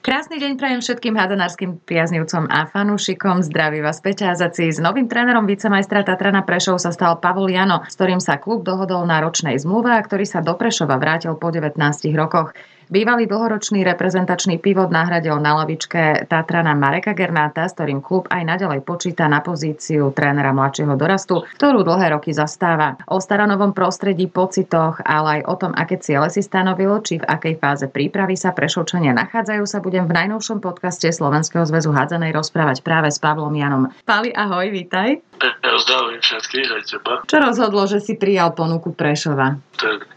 Krásny deň prajem všetkým hádanárskym priaznivcom a fanúšikom. Zdraví vás Peťázaci. S novým trénerom vicemajstra Tatrana Prešov sa stal Pavol Jano, s ktorým sa klub dohodol na ročnej zmluve a ktorý sa do Prešova vrátil po 19 rokoch. Bývalý dlhoročný reprezentačný pivot nahradil na lavičke Tatrana Mareka Gernáta, s ktorým klub aj naďalej počíta na pozíciu trénera mladšieho dorastu, ktorú dlhé roky zastáva. O staranovom prostredí, pocitoch, ale aj o tom, aké ciele si stanovilo, či v akej fáze prípravy sa prešovčania nachádzajú, sa budem v najnovšom podcaste Slovenského zväzu hádzanej rozprávať práve s Pavlom Janom. Pali, ahoj, vítaj. Zdravím všetkých, aj teba. Čo rozhodlo, že si prijal ponuku Prešova? Tak,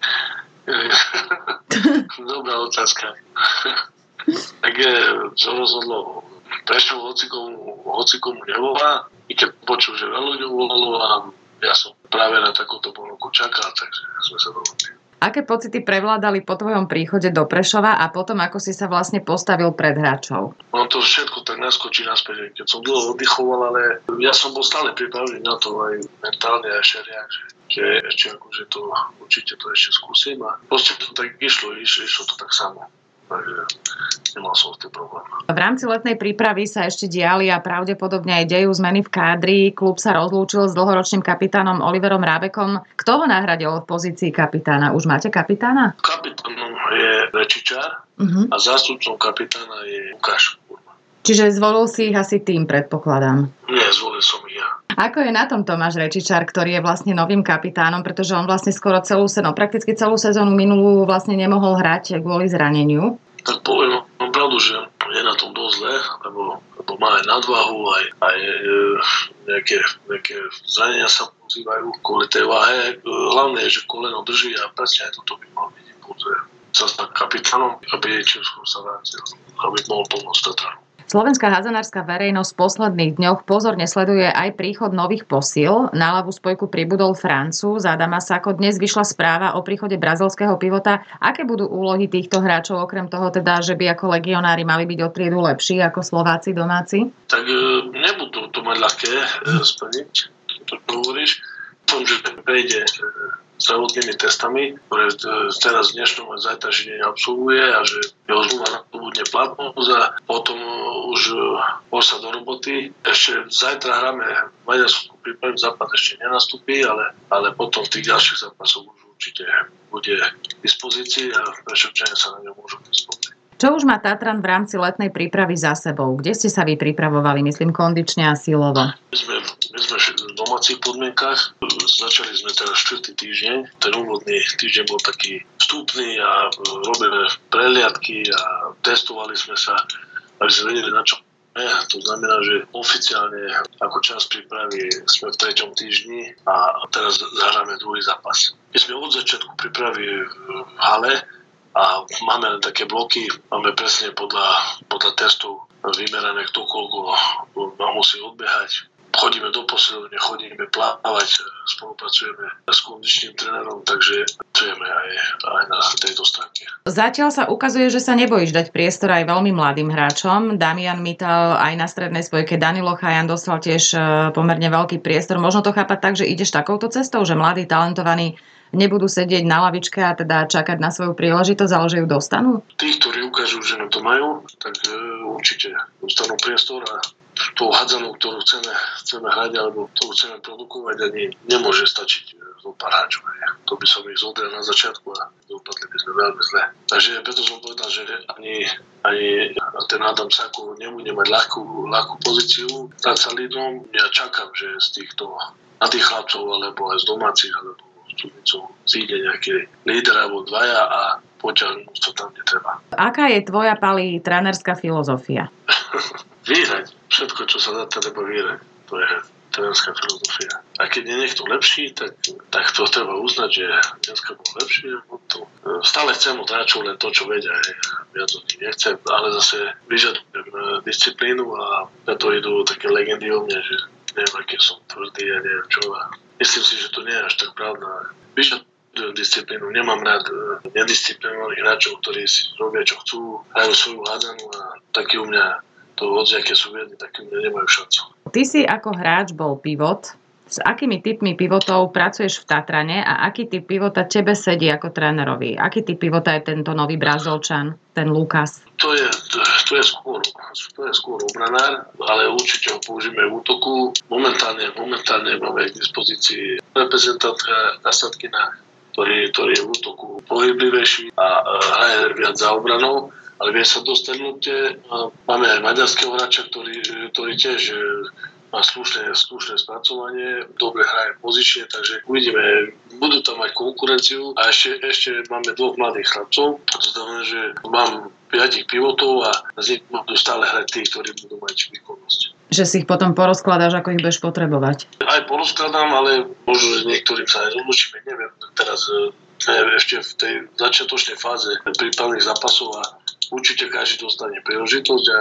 Dobrá otázka. tak je, čo rozhodlo, prečo hocikomu, hocikomu nevolá, i keď počul, že veľa ľudí volalo a ja som práve na takúto ponuku čakal, takže sme sa dohodli. Aké pocity prevládali po tvojom príchode do Prešova a potom, ako si sa vlastne postavil pred hráčov? No to všetko tak naskočí naspäť, keď som dlho oddychoval, ale ja som bol stále pripravený na to aj mentálne, aj šeriak, že ešte, ešte akože to, určite to ešte skúsim a proste to tak išlo, išlo, išlo to tak samo. Takže nemal som s tým problém. V rámci letnej prípravy sa ešte diali a pravdepodobne aj dejú zmeny v kádri. Klub sa rozlúčil s dlhoročným kapitánom Oliverom Rábekom. Kto ho nahradil v pozícii kapitána? Už máte kapitána? Kapitánom je Rečičár uh-huh. a zástupcom kapitána je Lukáš Čiže zvolil si ich asi tým, predpokladám. Nie, zvolil som ich ja. Ako je na tom Tomáš Rečičar, ktorý je vlastne novým kapitánom, pretože on vlastne skoro celú sezónu, prakticky celú sezónu minulú vlastne nemohol hrať kvôli zraneniu? Tak poviem mám pravdu, že je na tom dosť zle, lebo, lebo má aj nadvahu, aj, aj e, nejaké, nejaké zranenia sa pozývajú kvôli tej váhe. Hlavné je, že koleno drží a presne aj toto by mal byť impuls, sa stať kapitánom, aby skôr sa vrátil, aby mohol pomôcť Tatranom. Slovenská hazanárska verejnosť v posledných dňoch pozorne sleduje aj príchod nových posil. Na ľavú spojku pribudol Francúz Adama Sako. Dnes vyšla správa o príchode brazilského pivota. Aké budú úlohy týchto hráčov, okrem toho teda, že by ako legionári mali byť o triedu lepší ako Slováci domáci? Tak e, nebudú to mať ľahké e, splniť, to hovoríš. Tom, že prejde e, zdravotnými testami, ktoré teraz dnešnom a zajtrajší deň absolvuje a že jeho zmluva bude platnosť a potom už poď sa do roboty. Ešte zajtra hráme Maďarsku prípravím západ ešte nenastúpi, ale, ale potom v tých ďalších zápasoch už určite bude k dispozícii a prešovčania sa na ňom môžu dispozícii. Čo už má Tatran v rámci letnej prípravy za sebou? Kde ste sa vy pripravovali, myslím, kondične a silovo? My sme, my sme v domácich podmienkach. Začali sme teraz 4. týždeň. Ten úvodný týždeň bol taký vstupný a robíme preliadky a testovali sme sa, aby sme vedeli na čo ja, to znamená, že oficiálne ako čas prípravy sme v treťom týždni a teraz zahráme druhý zápas. My sme od začiatku prípravy v hale, a máme len také bloky, máme presne podľa, podľa testov vymerané, kto koľko musí odbehať. Chodíme do posilovne, chodíme plávať, spolupracujeme s kondičným trénerom, takže pracujeme aj, aj na tejto stránke. Zatiaľ sa ukazuje, že sa nebojíš dať priestor aj veľmi mladým hráčom. Damian Mital aj na strednej spojke Danilo Chajan dostal tiež e, pomerne veľký priestor. Možno to chápať tak, že ideš takouto cestou, že mladí, talentovaní nebudú sedieť na lavičke a teda čakať na svoju príležitosť, ale že ju dostanú? Tí, ktorí ukážu, že na to majú, tak e, určite dostanú priestor a tú hádzanú, ktorú chceme, chceme hrať alebo ktorú chceme produkovať, ani nemôže stačiť e, zo pár hráčov. To by som ich zodrel na začiatku a dopadli by sme veľmi zle. Takže preto som povedal, že ani, ani ten Adam Sako nebude mať ľahkú, ľahkú pozíciu nad sa lídrom. Ja čakám, že z týchto na tých chlapcov, alebo aj z domácich, alebo cudzincov zíde nejaký líder alebo dvaja a poťahnú to tam, kde treba. Aká je tvoja, Pali, trénerská filozofia? vyhrať. Všetko, čo sa dá, treba vyhrať. To je trénerská filozofia. A keď je niekto lepší, tak, tak to treba uznať, že dneska bol lepší. To, stále chcem od hráčov len to, čo vedia. Viac od nich nechcem, ale zase vyžadujem eh, disciplínu a preto idú také legendy o mne, že neviem, aký som tvrdý a neviem čo. A myslím si, že to nie je až tak pravda. Vyžadujem disciplínu. Nemám rád e, nedisciplinovaných hráčov, ktorí si robia, čo chcú, hrajú svoju hádzanú a taký u mňa to aké sú u mňa nemajú šancu. Ty si ako hráč bol pivot, S akými typmi pivotov pracuješ v Tatrane a aký typ pivota tebe sedí ako trénerovi? Aký typ pivota je tento nový Brazovčan, ten Lukas? To je, to, to je skôr, to je skôr obranár, ale určite ho použijeme v útoku. Momentálne, momentálne máme k dispozícii reprezentantka Kasatkina, ktorý, ktorý je v útoku pohyblivejší a hraje viac za obranou ale vie sa dostať lopte. Máme aj maďarského hráča, ktorý, ktorý tiež e, má slušné, slušné spracovanie, dobre hraje pozične, takže uvidíme, budú tam mať konkurenciu a ešte, ešte máme dvoch mladých chlapcov, to znamená, že mám piatich pivotov a z nich budú stále hrať tí, ktorí budú mať výkonnosť. Že si ich potom porozkladáš, ako ich budeš potrebovať? Aj porozkladám, ale možno, že niektorým sa aj rozlučíme, neviem, teraz e, ešte v tej začiatočnej fáze prípravných zápasov a určite každý dostane príležitosť a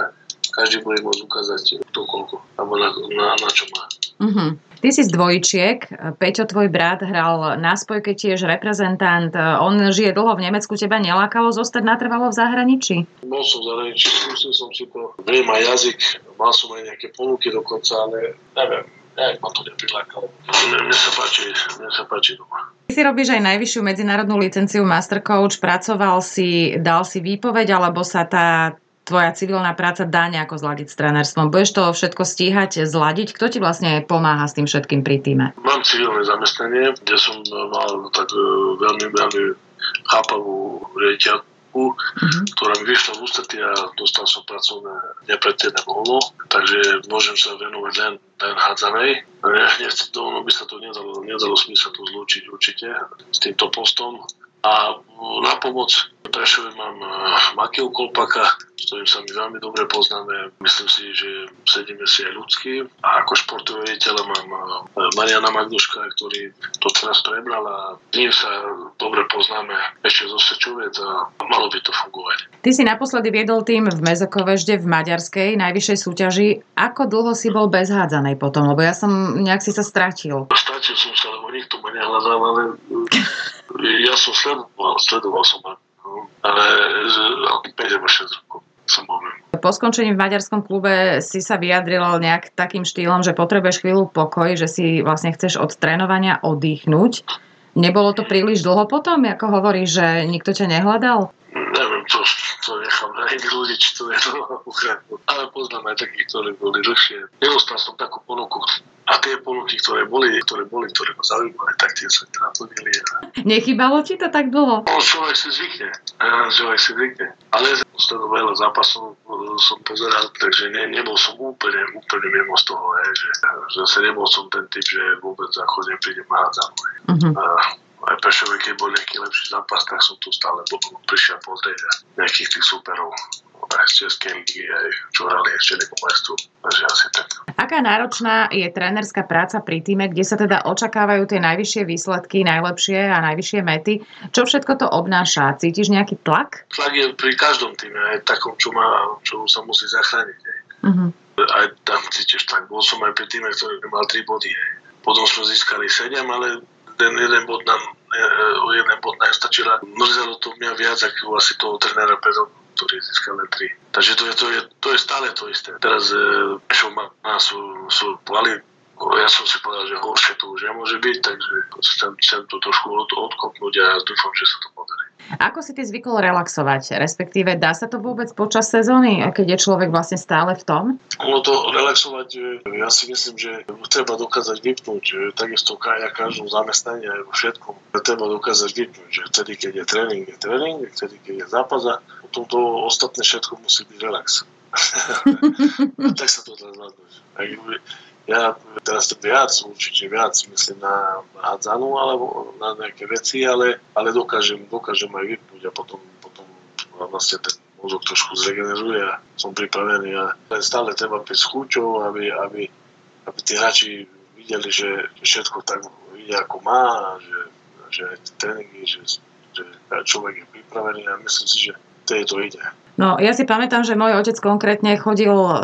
každý bude môcť ukázať to koľko, alebo na, na, na čo má. Uh-huh. Ty si z dvojčiek, Peťo, tvoj brat, hral na spojke tiež reprezentant. On žije dlho v Nemecku, teba nelákalo zostať natrvalo v zahraničí? Bol som v zahraničí, skúsil som si to, viem aj jazyk, mal som aj nejaké ponuky dokonca, ale neviem, nejak ma to neprilákalo. Mne sa páči, mne sa páči doma. Si robíš aj najvyššiu medzinárodnú licenciu Master Coach, pracoval si, dal si výpoveď, alebo sa tá tvoja civilná práca dá nejako zladiť s trénerstvom? Budeš to všetko stíhať, zladiť? Kto ti vlastne pomáha s tým všetkým pri týme? Mám civilné zamestnanie, kde som mal tak e, veľmi, veľmi chápavú riaditeľku, uh-huh. ktorá mi vyšla v ústretí a dostal som pracovné nepretiené voľno, takže môžem sa venovať len, hádzanej. Nechce to, ono by sa to nedalo, nedalo smysl to zlúčiť určite s týmto postom. A na pomoc Prešove mám e, Makiu Kolpaka, s ktorým sa my veľmi dobre poznáme. Myslím si, že sedíme si aj ľudský. A ako športový riaditeľa mám e, Mariana Magduška, ktorý to teraz prebral a ním sa dobre poznáme ešte zo Sečovec a malo by to fungovať. Ty si naposledy viedol tým v Mezokovežde v maďarskej najvyššej súťaži. Ako dlho si bol bez hádzanej potom? Lebo ja som nejak si sa stratil. Stratil som sa, lebo nikto ma nehľadal, ale ja som sledoval, sledoval som no, ale 5 alebo 6 rokov som bol po skončení v maďarskom klube si sa vyjadril nejak takým štýlom, že potrebuješ chvíľu pokoj, že si vlastne chceš od trénovania oddychnúť. Nebolo to príliš dlho potom, ako hovoríš, že nikto ťa nehľadal? Neviem, to, to nechám na iných ľudí, či to je Ale poznám aj takých, ktorí boli dlhšie. Nedostal som takú ponuku, a tie ponuky, ktoré boli, ktoré boli, ktoré ma zaujímali, tak tie sa naplnili. Nechybalo ti to tak dlho? No, človek si zvykne. Človek si zvykne. Ale toho veľa zápasov e, som pozeral, takže ne, nebol som úplne, úplne mimo z toho, je, že, že zase nebol som ten typ, že vôbec za chod neprídem hádzam. Uh-huh. aj Pešovi, keď bol nejaký lepší zápas, tak som tu stále prišiel pozrieť nejakých tých superov Českej aj čo hrali ešte majstru. Takže asi tak. Aká náročná je trénerská práca pri týme, kde sa teda očakávajú tie najvyššie výsledky, najlepšie a najvyššie mety? Čo všetko to obnáša? Cítiš nejaký tlak? Tlak je pri každom týme, aj takom, čo, má, čo sa musí zachrániť. Uh-huh. Aj tam cítiš tak. Bol som aj pri týme, ktorý mal 3 body. Potom sme získali 7, ale ten jeden bod nám o jeden bod nestačila. Mrzelo to mňa viac, ako asi toho trénera predo ktorý získal len 3. Takže to je, to je, to je stále to isté. Teraz e, má, sú, sú pali, ja som si povedal, že horšie to už nemôže byť, takže chcem, chcem to trošku od, odkopnúť a dúfam, že sa to podarí. Ako si ty zvykol relaxovať? Respektíve, dá sa to vôbec počas sezóny, keď je človek vlastne stále v tom? Ono to relaxovať, ja si myslím, že treba dokázať vypnúť. Takisto ja každom zamestnaní aj vo všetkom treba dokázať vypnúť. Že vtedy, keď je tréning, je tréning, vtedy, keď je zápas a potom to ostatné všetko musí byť relax. tak sa to dá zvládnuť ja teraz to viac, určite viac myslím na, hádzanú alebo na nejaké veci, ale, ale dokážem, dokážem aj vypnúť a potom, potom vlastne ten mozog trošku zregeneruje a som pripravený a stále treba byť s chuťou, aby, aby, aby tí hráči videli, že všetko tak ide ako má že, že tréningy, že, že človek je pripravený a myslím si, že to ide. No, ja si pamätám, že môj otec konkrétne chodil e,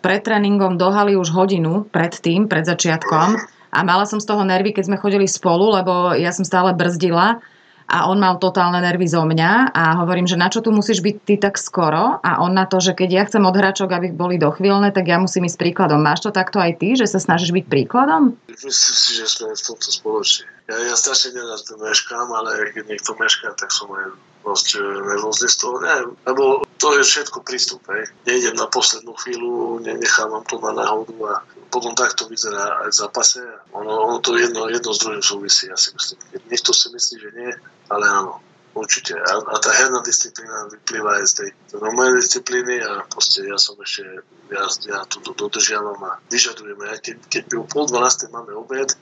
pred tréningom do haly už hodinu pred tým, pred začiatkom a mala som z toho nervy, keď sme chodili spolu, lebo ja som stále brzdila a on mal totálne nervy zo mňa a hovorím, že na čo tu musíš byť ty tak skoro a on na to, že keď ja chcem od hráčok, aby boli dochvíľne, tak ja musím ísť príkladom. Máš to takto aj ty, že sa snažíš byť príkladom? Myslím si, že sme v tomto spoločne. Ja, ja strašne nerad meškám, ale keď niekto mešká, tak som aj dosť nervózny z toho, ne, lebo to je všetko prístup, hej. Nejdem na poslednú chvíľu, nenechávam to na náhodu a potom takto vyzerá aj v zápase. Ono, ono to jedno, jedno z druhým súvisí, ja si myslím. Niekto si myslí, že nie, ale áno, určite. A, a tá herná disciplína vyplýva aj z tej normálnej disciplíny a proste ja som ešte, ja, ja to dodržiavam a vyžadujeme. Keď, keď by o pol dvanástej máme obed,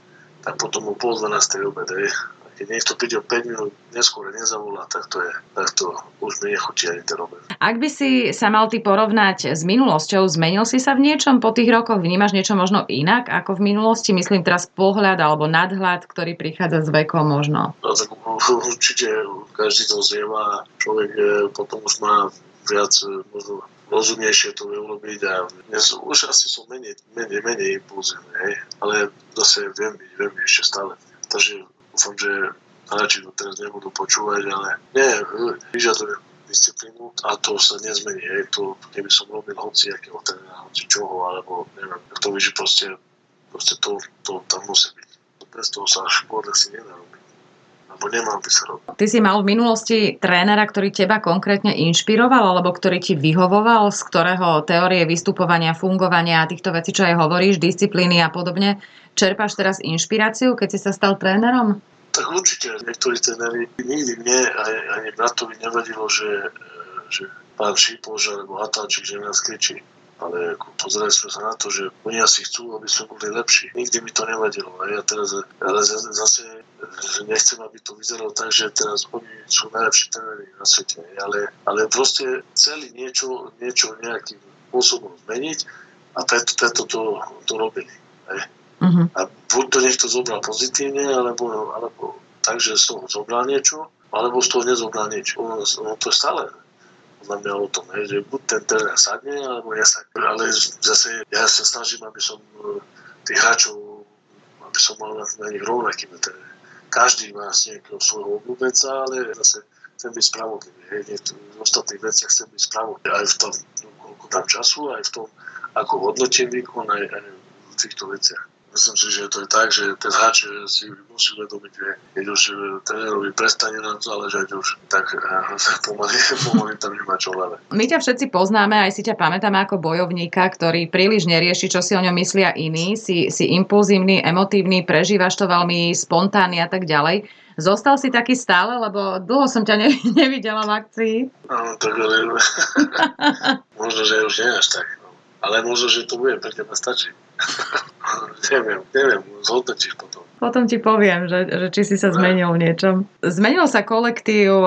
tak potom o pol obed, hej keď niekto príde o 5 minút neskôr nezavolá, tak to je, tak to už mi nechutí ani ten obed. Ak by si sa mal ty porovnať s minulosťou, zmenil si sa v niečom po tých rokoch? Vnímaš niečo možno inak ako v minulosti? Myslím teraz pohľad alebo nadhľad, ktorý prichádza s vekom možno. No, tak určite každý to zjeva človek eh, potom už má viac eh, možno rozumnejšie to urobiť a dnes už asi som menej, menej, menej impulzívny, ale zase viem byť, viem byť ešte stále. Takže dúfam, že hráči to teraz nebudú počúvať, ale nie, vyžadujem disciplínu a to sa nezmení. Je to, keby som robil hoci akého trénera, hoci čoho, alebo neviem, to víš, proste, proste to, to tam musí byť. Bez toho sa šport si nedá robiť lebo nemal by sa robiť. Ty si mal v minulosti trénera, ktorý teba konkrétne inšpiroval, alebo ktorý ti vyhovoval, z ktorého teórie vystupovania, fungovania a týchto vecí, čo aj hovoríš, disciplíny a podobne, čerpáš teraz inšpiráciu, keď si sa stal trénerom? Tak určite, niektorí tréneri, nikdy mne ani, ani bratovi nevadilo, že, že pán Šipoš alebo Hatáčik, že nás kričí ale pozerali sme sa na to, že oni asi chcú, aby sme boli lepší. Nikdy mi to nevadilo. A ja teraz ale zase že nechcem, aby to vyzeralo tak, že teraz oni sú najlepší tréneri na svete. Ale, ale proste celý niečo, niečo nejakým spôsobom zmeniť a preto, preto to, to robili. Uh-huh. A buď to niekto zobral pozitívne, alebo, alebo tak, že z toho zobral niečo, alebo z toho nezobral niečo. Ono, ono to stále podľa mňa o tom, že buď ten tréner sadne, alebo nesadne. Ale zase ja sa snažím, aby som e, tých hráčov, aby som mal na, nich rovnaký meter. Každý má z nejakého svojho obľúbenca, ale zase chcem byť spravodlivý. Hej, v ostatných veciach chcem byť spravodlivý. Aj v tom, no, koľko dám času, aj v tom, ako hodnotím výkon, aj, aj v týchto veciach. Myslím si, že to je tak, že ten hráč si musí uvedomiť, že keď už trénerovi prestane nám záležať už, tak eh, pomaly, pomaly tam nemá čo hlave. My ťa všetci poznáme, aj si ťa pamätáme ako bojovníka, ktorý príliš nerieši, čo si o ňom myslia iní. Si, si impulzívny, emotívny, prežívaš to veľmi spontánne a tak ďalej. Zostal si taký stále, lebo dlho som ťa ne, nevidela v akcii. No, tak ale... možno, že už nie až tak. No. Ale možno, že to bude pre teba stačiť. neviem, neviem, zhodnotíš potom. Potom ti poviem, že, že či si sa zmenil v niečom. Zmenil sa kolektív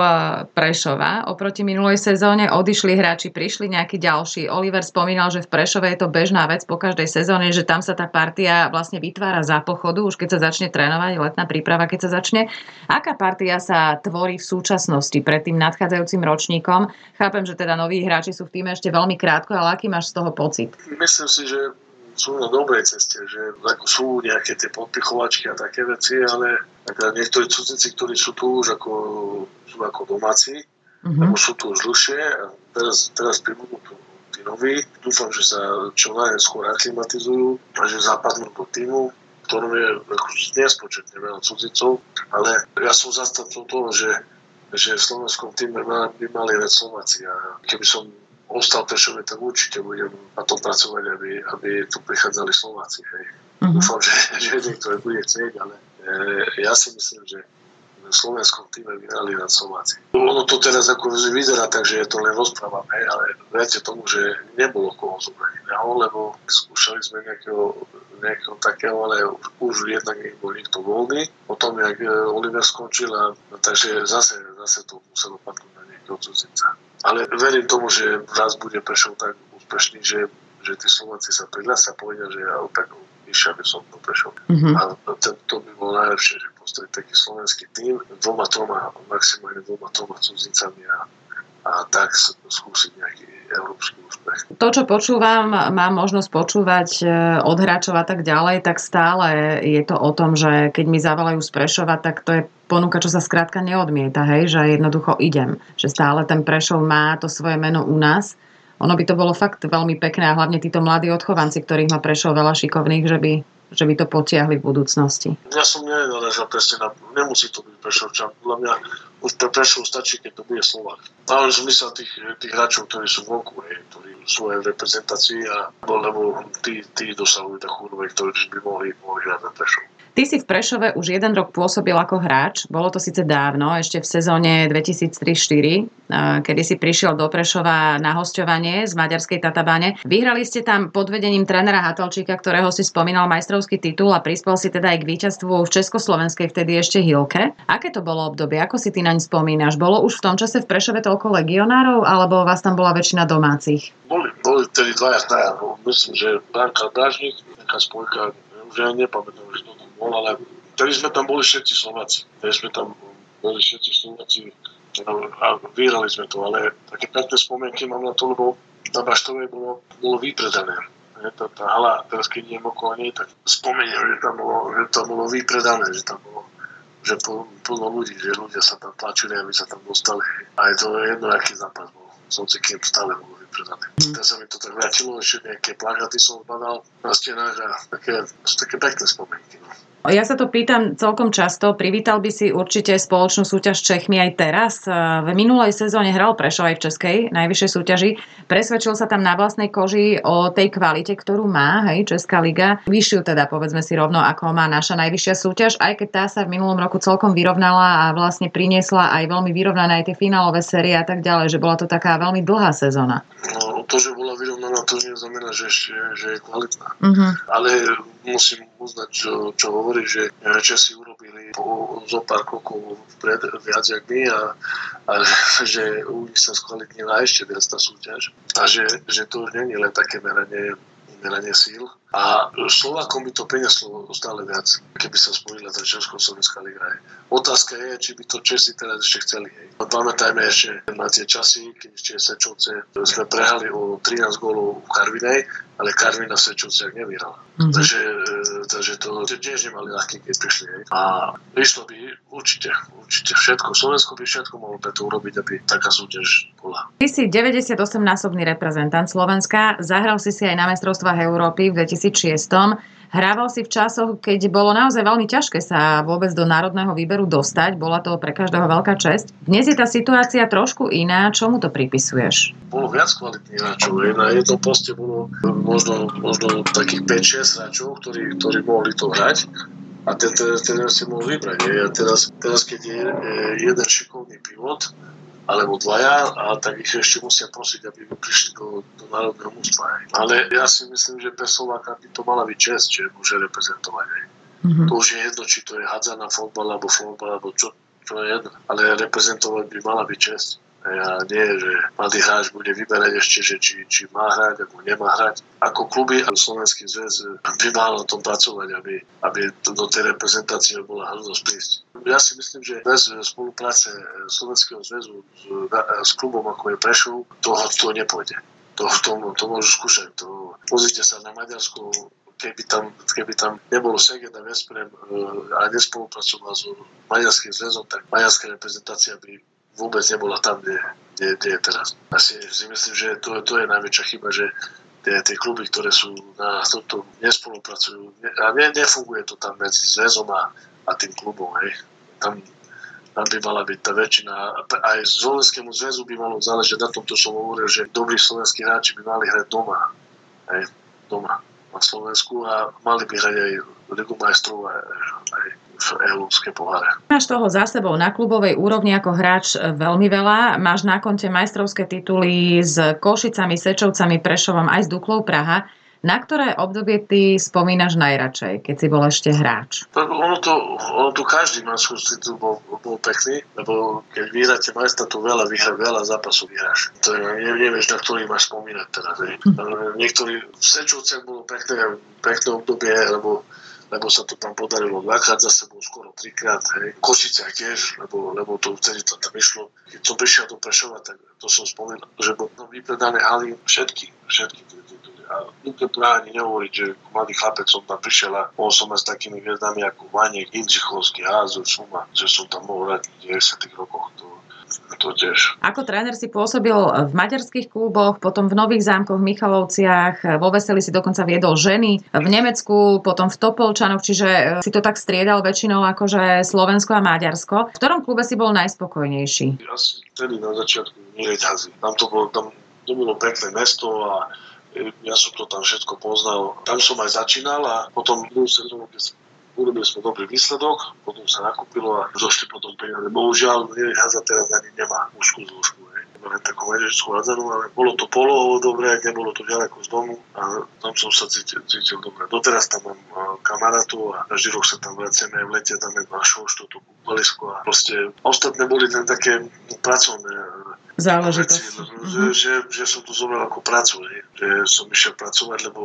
Prešova. Oproti minulej sezóne odišli hráči, prišli nejakí ďalší. Oliver spomínal, že v Prešove je to bežná vec po každej sezóne, že tam sa tá partia vlastne vytvára za pochodu, už keď sa začne trénovať, letná príprava, keď sa začne. Aká partia sa tvorí v súčasnosti pred tým nadchádzajúcim ročníkom? Chápem, že teda noví hráči sú v týme ešte veľmi krátko, ale aký máš z toho pocit? Myslím si, že sú na dobrej ceste, že ako sú nejaké tie podpichovačky a také veci, ale niektorí cudzinci, ktorí sú tu už ako, sú ako domáci, mm-hmm. alebo sú tu už dlhšie a teraz, teraz pribudú tu tí noví. Dúfam, že sa čo najskôr aklimatizujú a že zapadnú do týmu, ktorom je nespočetne veľa cudzincov, ale ja som zastancom toho, že že v slovenskom týme by mali hrať Slováci a keby som ostal Prešove, tak určite budem na tom pracovať, aby, aby tu prichádzali Slováci. Hej. Uh-huh. Dúfam, že, že niekto bude chcieť, ale e, ja si myslím, že v slovenskom týme vyhrali na Slováci. Ono to teraz ako vyzerá tak, že je to len rozpráva, ale viete tomu, že nebolo koho zobrať iného, lebo skúšali sme nejakého, nejakého takého, ale už jednak nebol nikto voľný. Potom, jak e, Oliver skončil, a, takže zase, zase to muselo padnúť na nejakého cudzinca. Ale verím tomu, že raz bude Prešov tak úspešný, že, že tí Slováci sa prihlásia a povedia, že ja tak vyššia by som to Prešov. Mm-hmm. A to, to by bolo najlepšie, že postaviť taký slovenský tým dvoma, troma, maximálne dvoma, troma cudzincami a, a tak skúsiť nejaký európsky úspech. To, čo počúvam, mám možnosť počúvať e, od hráčov a tak ďalej, tak stále je to o tom, že keď mi zavolajú z Prešova, tak to je ponuka, čo sa skrátka neodmieta, hej, že jednoducho idem. Že stále ten Prešov má to svoje meno u nás. Ono by to bolo fakt veľmi pekné a hlavne títo mladí odchovanci, ktorých má Prešov veľa šikovných, že by že by to potiahli v budúcnosti? Ja som nenarážal presne na... Nemusí to byť Prešovčan. Podľa mňa už pre Prešov stačí, keď to bude Slovak. Ale som myslel tých, tých hráčov, ktorí sú vonku, ktorí sú aj reprezentácii, a, lebo tí, tí dosahujú takú úroveň, ktorí by mohli, mohli hrať na Prešov. Ty si v Prešove už jeden rok pôsobil ako hráč. Bolo to síce dávno, ešte v sezóne 2003-2004, kedy si prišiel do Prešova na hostovanie z Maďarskej Tatabáne. Vyhrali ste tam pod vedením trénera Hatalčíka, ktorého si spomínal majstrovský titul a prispel si teda aj k víťazstvu v Československej vtedy ešte Hilke. Aké to bolo obdobie? Ako si ty naň spomínaš? Bolo už v tom čase v Prešove toľko legionárov, alebo vás tam bola väčšina domácich? Boli, boli tedy dvaja. Myslím, že Branka Dážnik, nejaká spojka, už ja nepamätám, že to bol, ale vtedy sme tam boli všetci Slováci. Vtedy sme tam boli všetci Slováci a vyhrali sme to, ale také pekné spomienky mám na to, lebo na Baštovej bolo, bolo vypredané. Tá, tá hala, teraz keď idem okolo nej, tak spomeniem, že tam bolo, že tam bolo vypredané, že tam bolo že plno ľudí, že ľudia sa tam tlačili, aby sa tam dostali. A je to jedno, aký zápas bol. Som si kým stále bol vypredaný. Mm. Teraz sa mi to tak vrátilo, ešte nejaké plagáty som badal na stenách a také, také pekné spomienky. No. Ja sa to pýtam celkom často. Privítal by si určite spoločnú súťaž Čechmi aj teraz. V minulej sezóne hral Prešov aj v Českej najvyššej súťaži. Presvedčil sa tam na vlastnej koži o tej kvalite, ktorú má hej, Česká liga. Vyššiu teda, povedzme si rovno, ako má naša najvyššia súťaž, aj keď tá sa v minulom roku celkom vyrovnala a vlastne priniesla aj veľmi vyrovnané aj tie finálové série a tak ďalej, že bola to taká veľmi dlhá sezóna. To, že bola vyrovnaná, to neznamená, že, že je kvalitná. Uh-huh. Ale musím uznať, čo, čo hovorí, že Česi urobili po, zo pár krokov vpred viac jak my a, a že u nich sa skvalitnila ešte viac tá súťaž a že, že to už nie je len také meranie meranie síl. A Slovákom by to prinieslo stále viac, keby sa spojila tá Československá liga. Otázka je, či by to Česi teraz ešte chceli. Hej. Pamätajme ešte na tie časy, keď ešte Sečovce sme prehali o 13 gólov v Karvinej, ale Karvina v Sečovciach nevyhrala. Mm-hmm. Takže, takže to tiež nemali ľahké, keď prišli. Hej. A vyšlo by určite, určite všetko. Slovensko by všetko mohlo preto urobiť, aby taká súťaž bola. Ty si 98-násobný reprezentant Slovenska, zahral si si aj na mestrovstvách Európy v 2006 Hrával si v časoch, keď bolo naozaj veľmi ťažké sa vôbec do národného výberu dostať. Bola to pre každého veľká česť. Dnes je tá situácia trošku iná. Čomu to pripisuješ? Bolo viac kvalitných hráčov. Na jednom poste bolo možno, možno takých 5-6 hráčov, ktorí, ktorí mohli to hrať a ten, ten si mohol vybrať. A teraz, teraz keď je jeden šikovný pivot, alebo dvaja a tak ich ešte musia prosiť, aby prišli do, do národného mústva. Ale ja si myslím, že pre Slováka by to mala byť čest, že môže reprezentovať. Mm-hmm. To už je jedno, či to je hádzaná fotbal alebo fotbal, alebo čo, čo je jedno. Ale reprezentovať by mala byť čest. Ja nie, že mladý hráč bude vyberať ešte, že či, či má hrať, alebo nemá hrať. Ako kluby a Slovenský zväz by mal na tom pracovať, aby, aby do tej reprezentácie bola hrdosť prísť. Ja si myslím, že bez spolupráce Slovenského zväzu s, s klubom ako je Prešov, toho to nepôjde. To, to, to môžu skúšať. To, pozrite sa na Maďarsku, keby tam, keby tam nebolo Seged Vesprem e, a nespolupracoval s Maďarským zväzom, tak maďarská reprezentácia by vôbec nebola tam, kde, kde, kde je teraz. Asi si myslím, že to, to je najväčšia chyba, že tie, tie kluby, ktoré sú na tomto nespolupracujú a ne, nefunguje to tam medzi zväzom a, a tým klubom. Hej. Tam, tam by mala byť tá väčšina. Aj Slovenskému zväzu by malo záležať na tom, čo som hovoril, že dobrí slovenskí hráči by mali hrať doma. Hej, doma na Slovensku a mali by hrať aj Ligu majstrov aj, aj v európske poháre. Máš toho za sebou na klubovej úrovni ako hráč veľmi veľa. Máš na konte majstrovské tituly s Košicami, Sečovcami, Prešovom aj s Duklou Praha. Na ktoré obdobie ty spomínaš najradšej, keď si bol ešte hráč? Ono to, ono to každý majstrovský titul bol, bol pekný, lebo keď vyhráte majstra, to veľa, vyhra, veľa zápasov vyhráš. To je, ne, nevieš, na ktorý máš spomínať teraz. Hm. Niektorí v Sečovciach bolo pekné, pekné obdobie, lebo lebo sa to tam podarilo dvakrát za sebou, skoro trikrát, hej. Košice tiež, lebo, lebo to vtedy to tam išlo. Keď som prišiel do Prešova, tak to som spomínal, že bol vypredané haly všetky, všetky. A nikto práve ani nehovoriť, že mladý chlapec som tam prišiel a mohol som aj s takými hviezdami ako Vaniek, Indřichovský, Házov, Suma, že som tam mohol hrať v 90 rokoch. To, to tiež. Ako tréner si pôsobil v maďarských kluboch, potom v Nových zámkoch, v Michalovciach, vo Veseli si dokonca viedol ženy, v Nemecku, potom v Topolčanoch, čiže e, si to tak striedal väčšinou akože Slovensko a Maďarsko. V ktorom klube si bol najspokojnejší? Ja si vtedy na začiatku nereťazí. Tam to bolo, tam to bolo pekné mesto a e, ja som to tam všetko poznal. Tam som aj začínal a potom druhú sezónu, keď urobili sme dobrý výsledok, potom sa nakúpilo a došli potom peniaze. Bohužiaľ, Haza teraz ani nemá úzkú zložku. Len takú maďarskú hádzanú, ale bolo to polovo dobre, nebolo to ďaleko z domu a tam som sa cítil, cítil dobre. Doteraz tam mám kamarátov a každý rok sa tam vraciame aj v lete, tam je na šošto, to kúpalisko a proste ostatné boli len také pracovné záležitosť. Veci, že, že, že som to zobral ako prácu, že som išiel pracovať, lebo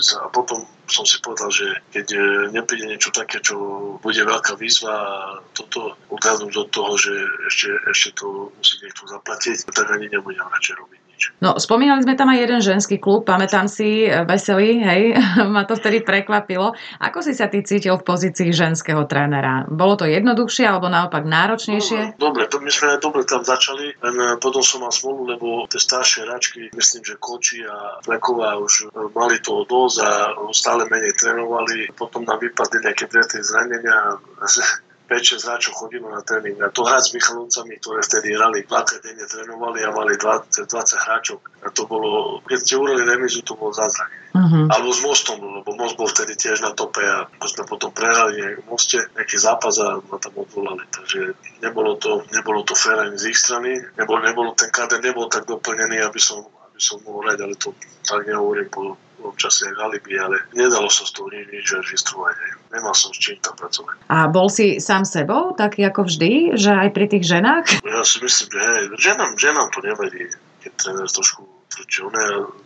sa, a potom som si povedal, že keď e, nepríde niečo také, čo bude veľká výzva a toto odhľadnúť od toho, že ešte, ešte to musí niekto zaplatiť, tak ani nebudem radšej robiť. No, spomínali sme tam aj jeden ženský klub, pamätám si, e, veselý, hej, ma to vtedy prekvapilo. Ako si sa ty cítil v pozícii ženského trénera? Bolo to jednoduchšie alebo naopak náročnejšie? No, dobre, to my sme dobre tam začali, len e, potom som mal smolu, lebo tie staršie hračky, myslím, že Koči a Fleková už e, mali toho dosť a stále menej trénovali. Potom nám vypadli nejaké dve zranenia, 5-6 hráčov chodilo na tréning. A to hrať s Michalovcami, ktoré vtedy hrali, dvakrát denne trénovali a mali 20, 20 hráčov. A to bolo, keď ste urali remizu, to bol zázrak. Uh-huh. Alebo s Mostom, lebo Most bol vtedy tiež na tope a sme potom prehrali v Moste nejaký zápas a ma tam odvolali. Takže nebolo to, nebolo to fér ani z ich strany. Nebol, nebolo, ten kader nebol tak doplnený, aby som, aby som mohol hrať, ale to tak nehovorím po občas aj alibi, ale nedalo sa z toho nič, registrovať. Nemal som s čím tam pracovať. A bol si sám sebou, taký ako vždy, že aj pri tých ženách? Ja si myslím, že hej, ženám, ženám to nevadí, keď tréner trošku tvrdšie, one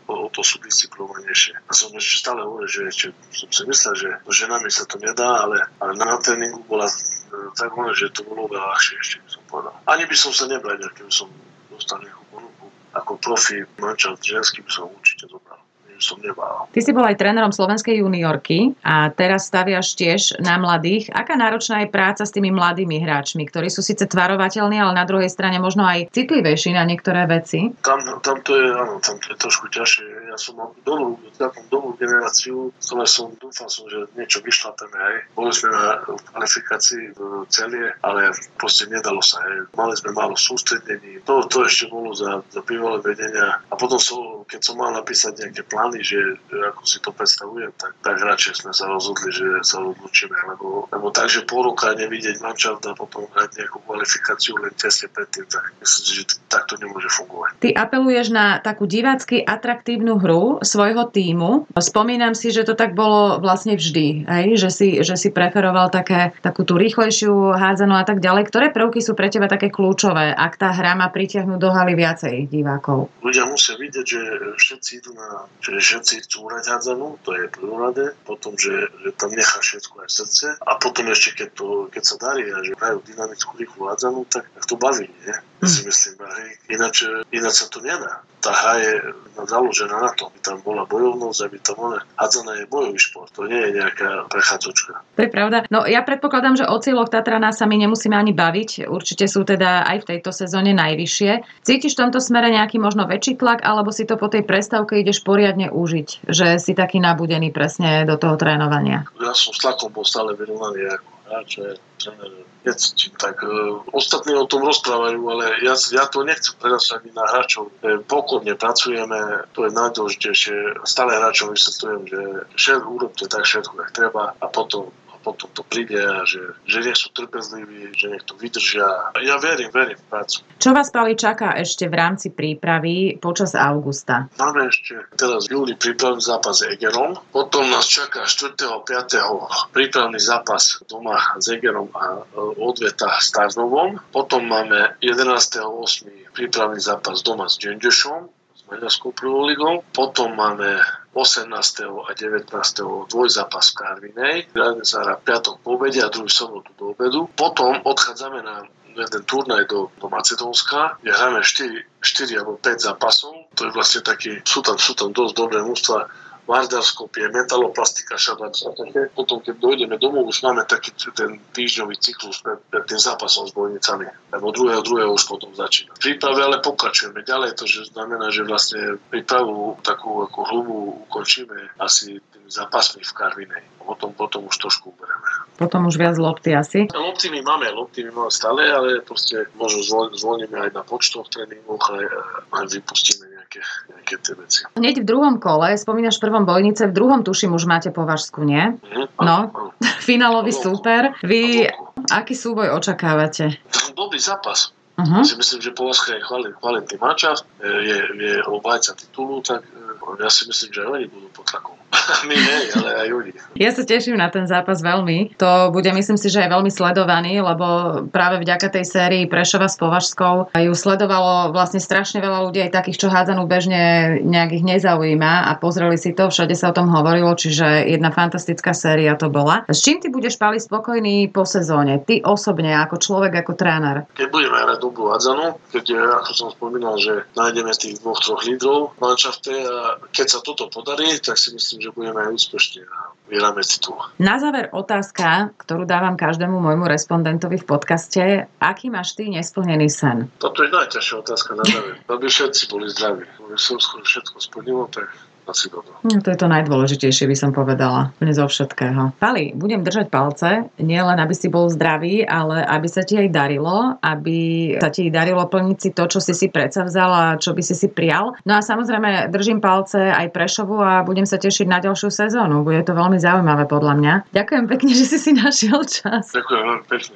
o, o to sú disciplinovanejšie. A som ešte stále hovoril, že ešte som si myslel, že s ženami sa to nedá, ale, ale na tréningu bola e, tak hovoril, že to bolo veľa ľahšie ešte, by som povedal. Ani by som sa nebral, keby som dostal nejakú ponuku. Ako profi mančal ženský by som určite zobral som nebál. Ty si bol aj trénerom slovenskej juniorky a teraz staviaš tiež na mladých. Aká náročná je práca s tými mladými hráčmi, ktorí sú síce tvarovateľní, ale na druhej strane možno aj citlivejší na niektoré veci? Tam, tam to je, áno, tam to je trošku ťažšie. Ja som mal celkom dolu generáciu, ktoré som dúfal som, že niečo vyšlapeme aj. Boli sme na kvalifikácii v celie, ale proste nedalo sa. Aj. Mali sme málo sústredení. To, to ešte bolo za, za bývalé vedenia. A potom som, keď som mal napísať nejaké plány, plány, že ako si to predstavujem, tak, tak radšej sme sa rozhodli, že sa odlučíme, lebo, lebo tak, že pol roka nevidieť mančaft a potom hrať nejakú kvalifikáciu len tesne predtým, tak myslím si, že takto nemôže fungovať. Ty apeluješ na takú divácky atraktívnu hru svojho týmu. Spomínam si, že to tak bolo vlastne vždy, hej? Že, si, že si preferoval také, takú tú rýchlejšiu hádzanú a tak ďalej. Ktoré prvky sú pre teba také kľúčové, ak tá hra má pritiahnuť do haly viacej divákov? Ľudia musia vidieť, že všetci idú na, že všetci chcú hrať hádzanú, to je prvorade, potom, že, že tam nechá všetko aj srdce a potom ešte, keď, to, keď sa darí a že hrajú dynamickú rýchlu hádzanú, tak, tak to baví, nie? Si myslím, hej, ináč, ináč sa to nedá tá hra je založená na tom, aby tam bola bojovnosť, aby tam bola hádzaná je bojový šport, to nie je nejaká prechádzočka. To je pravda. No ja predpokladám, že o cieľoch Tatrana sa my nemusíme ani baviť. Určite sú teda aj v tejto sezóne najvyššie. Cítiš v tomto smere nejaký možno väčší tlak, alebo si to po tej prestávke ideš poriadne užiť, že si taký nabudený presne do toho trénovania? Ja som s tlakom bol stále vyrovnaný ako hráč, tréner necítim. Tak uh, ostatní o tom rozprávajú, ale ja, ja to nechcem teraz ani na hráčov. E, pokojne pracujeme, to je najdôležitejšie. Stále hráčom vysvetľujem, že všetko urobte tak všetko, jak treba a potom potom to príde a že, že nech sú trpezliví, že nech to vydržia. Ja verím, verím v prácu. Čo vás, Pali, čaká ešte v rámci prípravy počas augusta? Máme ešte teraz v júli prípravný zápas s Egerom, potom nás čaká 4. a 5. prípravný zápas doma s Egerom a e, odveta s Tarnovom, potom máme 11. 8. prípravný zápas doma s Džendešom, s Maďarskou prvou ligou, potom máme 18. a 19. dvojzápas v Karvinej. Hráme sa na piatok po obede a druhý sobotu do obedu. Potom odchádzame na jeden turnaj do, do Macedónska, kde hráme 4, 4 alebo 5 zápasov. To je vlastne taký, sú tam, sú tam dosť dobré mústva Vardarskopie, metaloplastika, šabac a také. Potom, keď dojdeme domov, už máme taký ten týždňový cyklus pred, pred tým zápasom s bojnicami. Lebo druhého, druhého už potom začína. V príprave ale pokračujeme ďalej, to že znamená, že vlastne prípravu takú ako hlubú ukončíme asi tým zápasmi v Karvinej. Potom, potom už trošku uberieme. Potom už viac lopty asi? Lopty my máme, lopty my máme stále, ale proste možno zvolíme aj na počtoch tréningoch, aj, aj vypustíme nejaké, nejaké tie veci. Hneď v druhom kole, spomínaš v prvom bojnice, v druhom tuším už máte Považsku, nie? Mhm. No, Áno, finálový súper. Vy, aký súboj očakávate? Dobrý zápas. Uh-huh. Si myslím, že Považka je kvalitný, kvalitný mančaft, je, je obhajca titulu, tak e, ja si myslím, že aj oni budú pod tlakom. My nie, ale aj oni. Ja sa teším na ten zápas veľmi. To bude, myslím si, že aj veľmi sledovaný, lebo práve vďaka tej sérii Prešova s Považskou ju sledovalo vlastne strašne veľa ľudí, aj takých, čo hádzanú bežne nejak ich nezaujíma a pozreli si to, všade sa o tom hovorilo, čiže jedna fantastická séria to bola. S čím ty budeš pali spokojný po sezóne? Ty osobne, ako človek, ako tréner? Keď budeme hrať dobrú hádzanú, keď, ako som spomínal, že nájdeme tých dvoch, troch lídrov v manšafte a keď sa toto podarí, tak si myslím, že budeme aj úspešní a vyhráme titul. Na záver otázka, ktorú dávam každému môjmu respondentovi v podcaste. Aký máš ty nesplnený sen? Toto je najťažšia otázka na záver. Aby všetci boli zdraví. Keď som skoro všetko splnilo, tak asi toto. No, to je to najdôležitejšie, by som povedala. Úplne zo všetkého. Pali, budem držať palce, nielen aby si bol zdravý, ale aby sa ti aj darilo, aby sa ti darilo plniť si to, čo si si predsavzal a čo by si si prijal. No a samozrejme držím palce aj Prešovu a budem sa tešiť na ďalšiu sezónu. Bude to veľmi zaujímavé podľa mňa. Ďakujem pekne, že si si našiel čas. Ďakujem veľmi pekne.